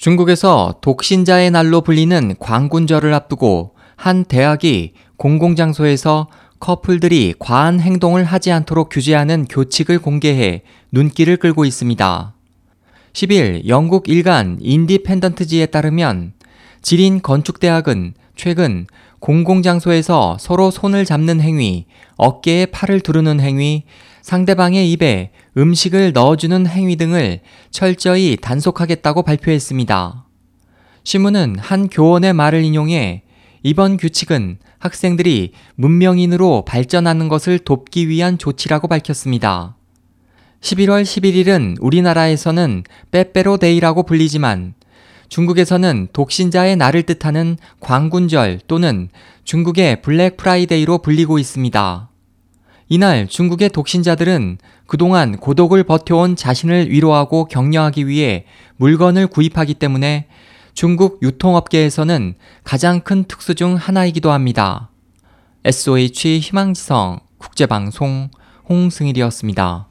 중국에서 독신자의 날로 불리는 광군절을 앞두고 한 대학이 공공장소에서 커플들이 과한 행동을 하지 않도록 규제하는 교칙을 공개해 눈길을 끌고 있습니다. 10일 영국 일간 인디펜던트지에 따르면 지린 건축대학은 최근 공공장소에서 서로 손을 잡는 행위, 어깨에 팔을 두르는 행위, 상대방의 입에 음식을 넣어주는 행위 등을 철저히 단속하겠다고 발표했습니다. 신문은 한 교원의 말을 인용해 이번 규칙은 학생들이 문명인으로 발전하는 것을 돕기 위한 조치라고 밝혔습니다. 11월 11일은 우리나라에서는 빼빼로 데이라고 불리지만 중국에서는 독신자의 날을 뜻하는 광군절 또는 중국의 블랙 프라이데이로 불리고 있습니다. 이날 중국의 독신자들은 그동안 고독을 버텨온 자신을 위로하고 격려하기 위해 물건을 구입하기 때문에 중국 유통업계에서는 가장 큰 특수 중 하나이기도 합니다. SOH 희망지성 국제방송 홍승일이었습니다.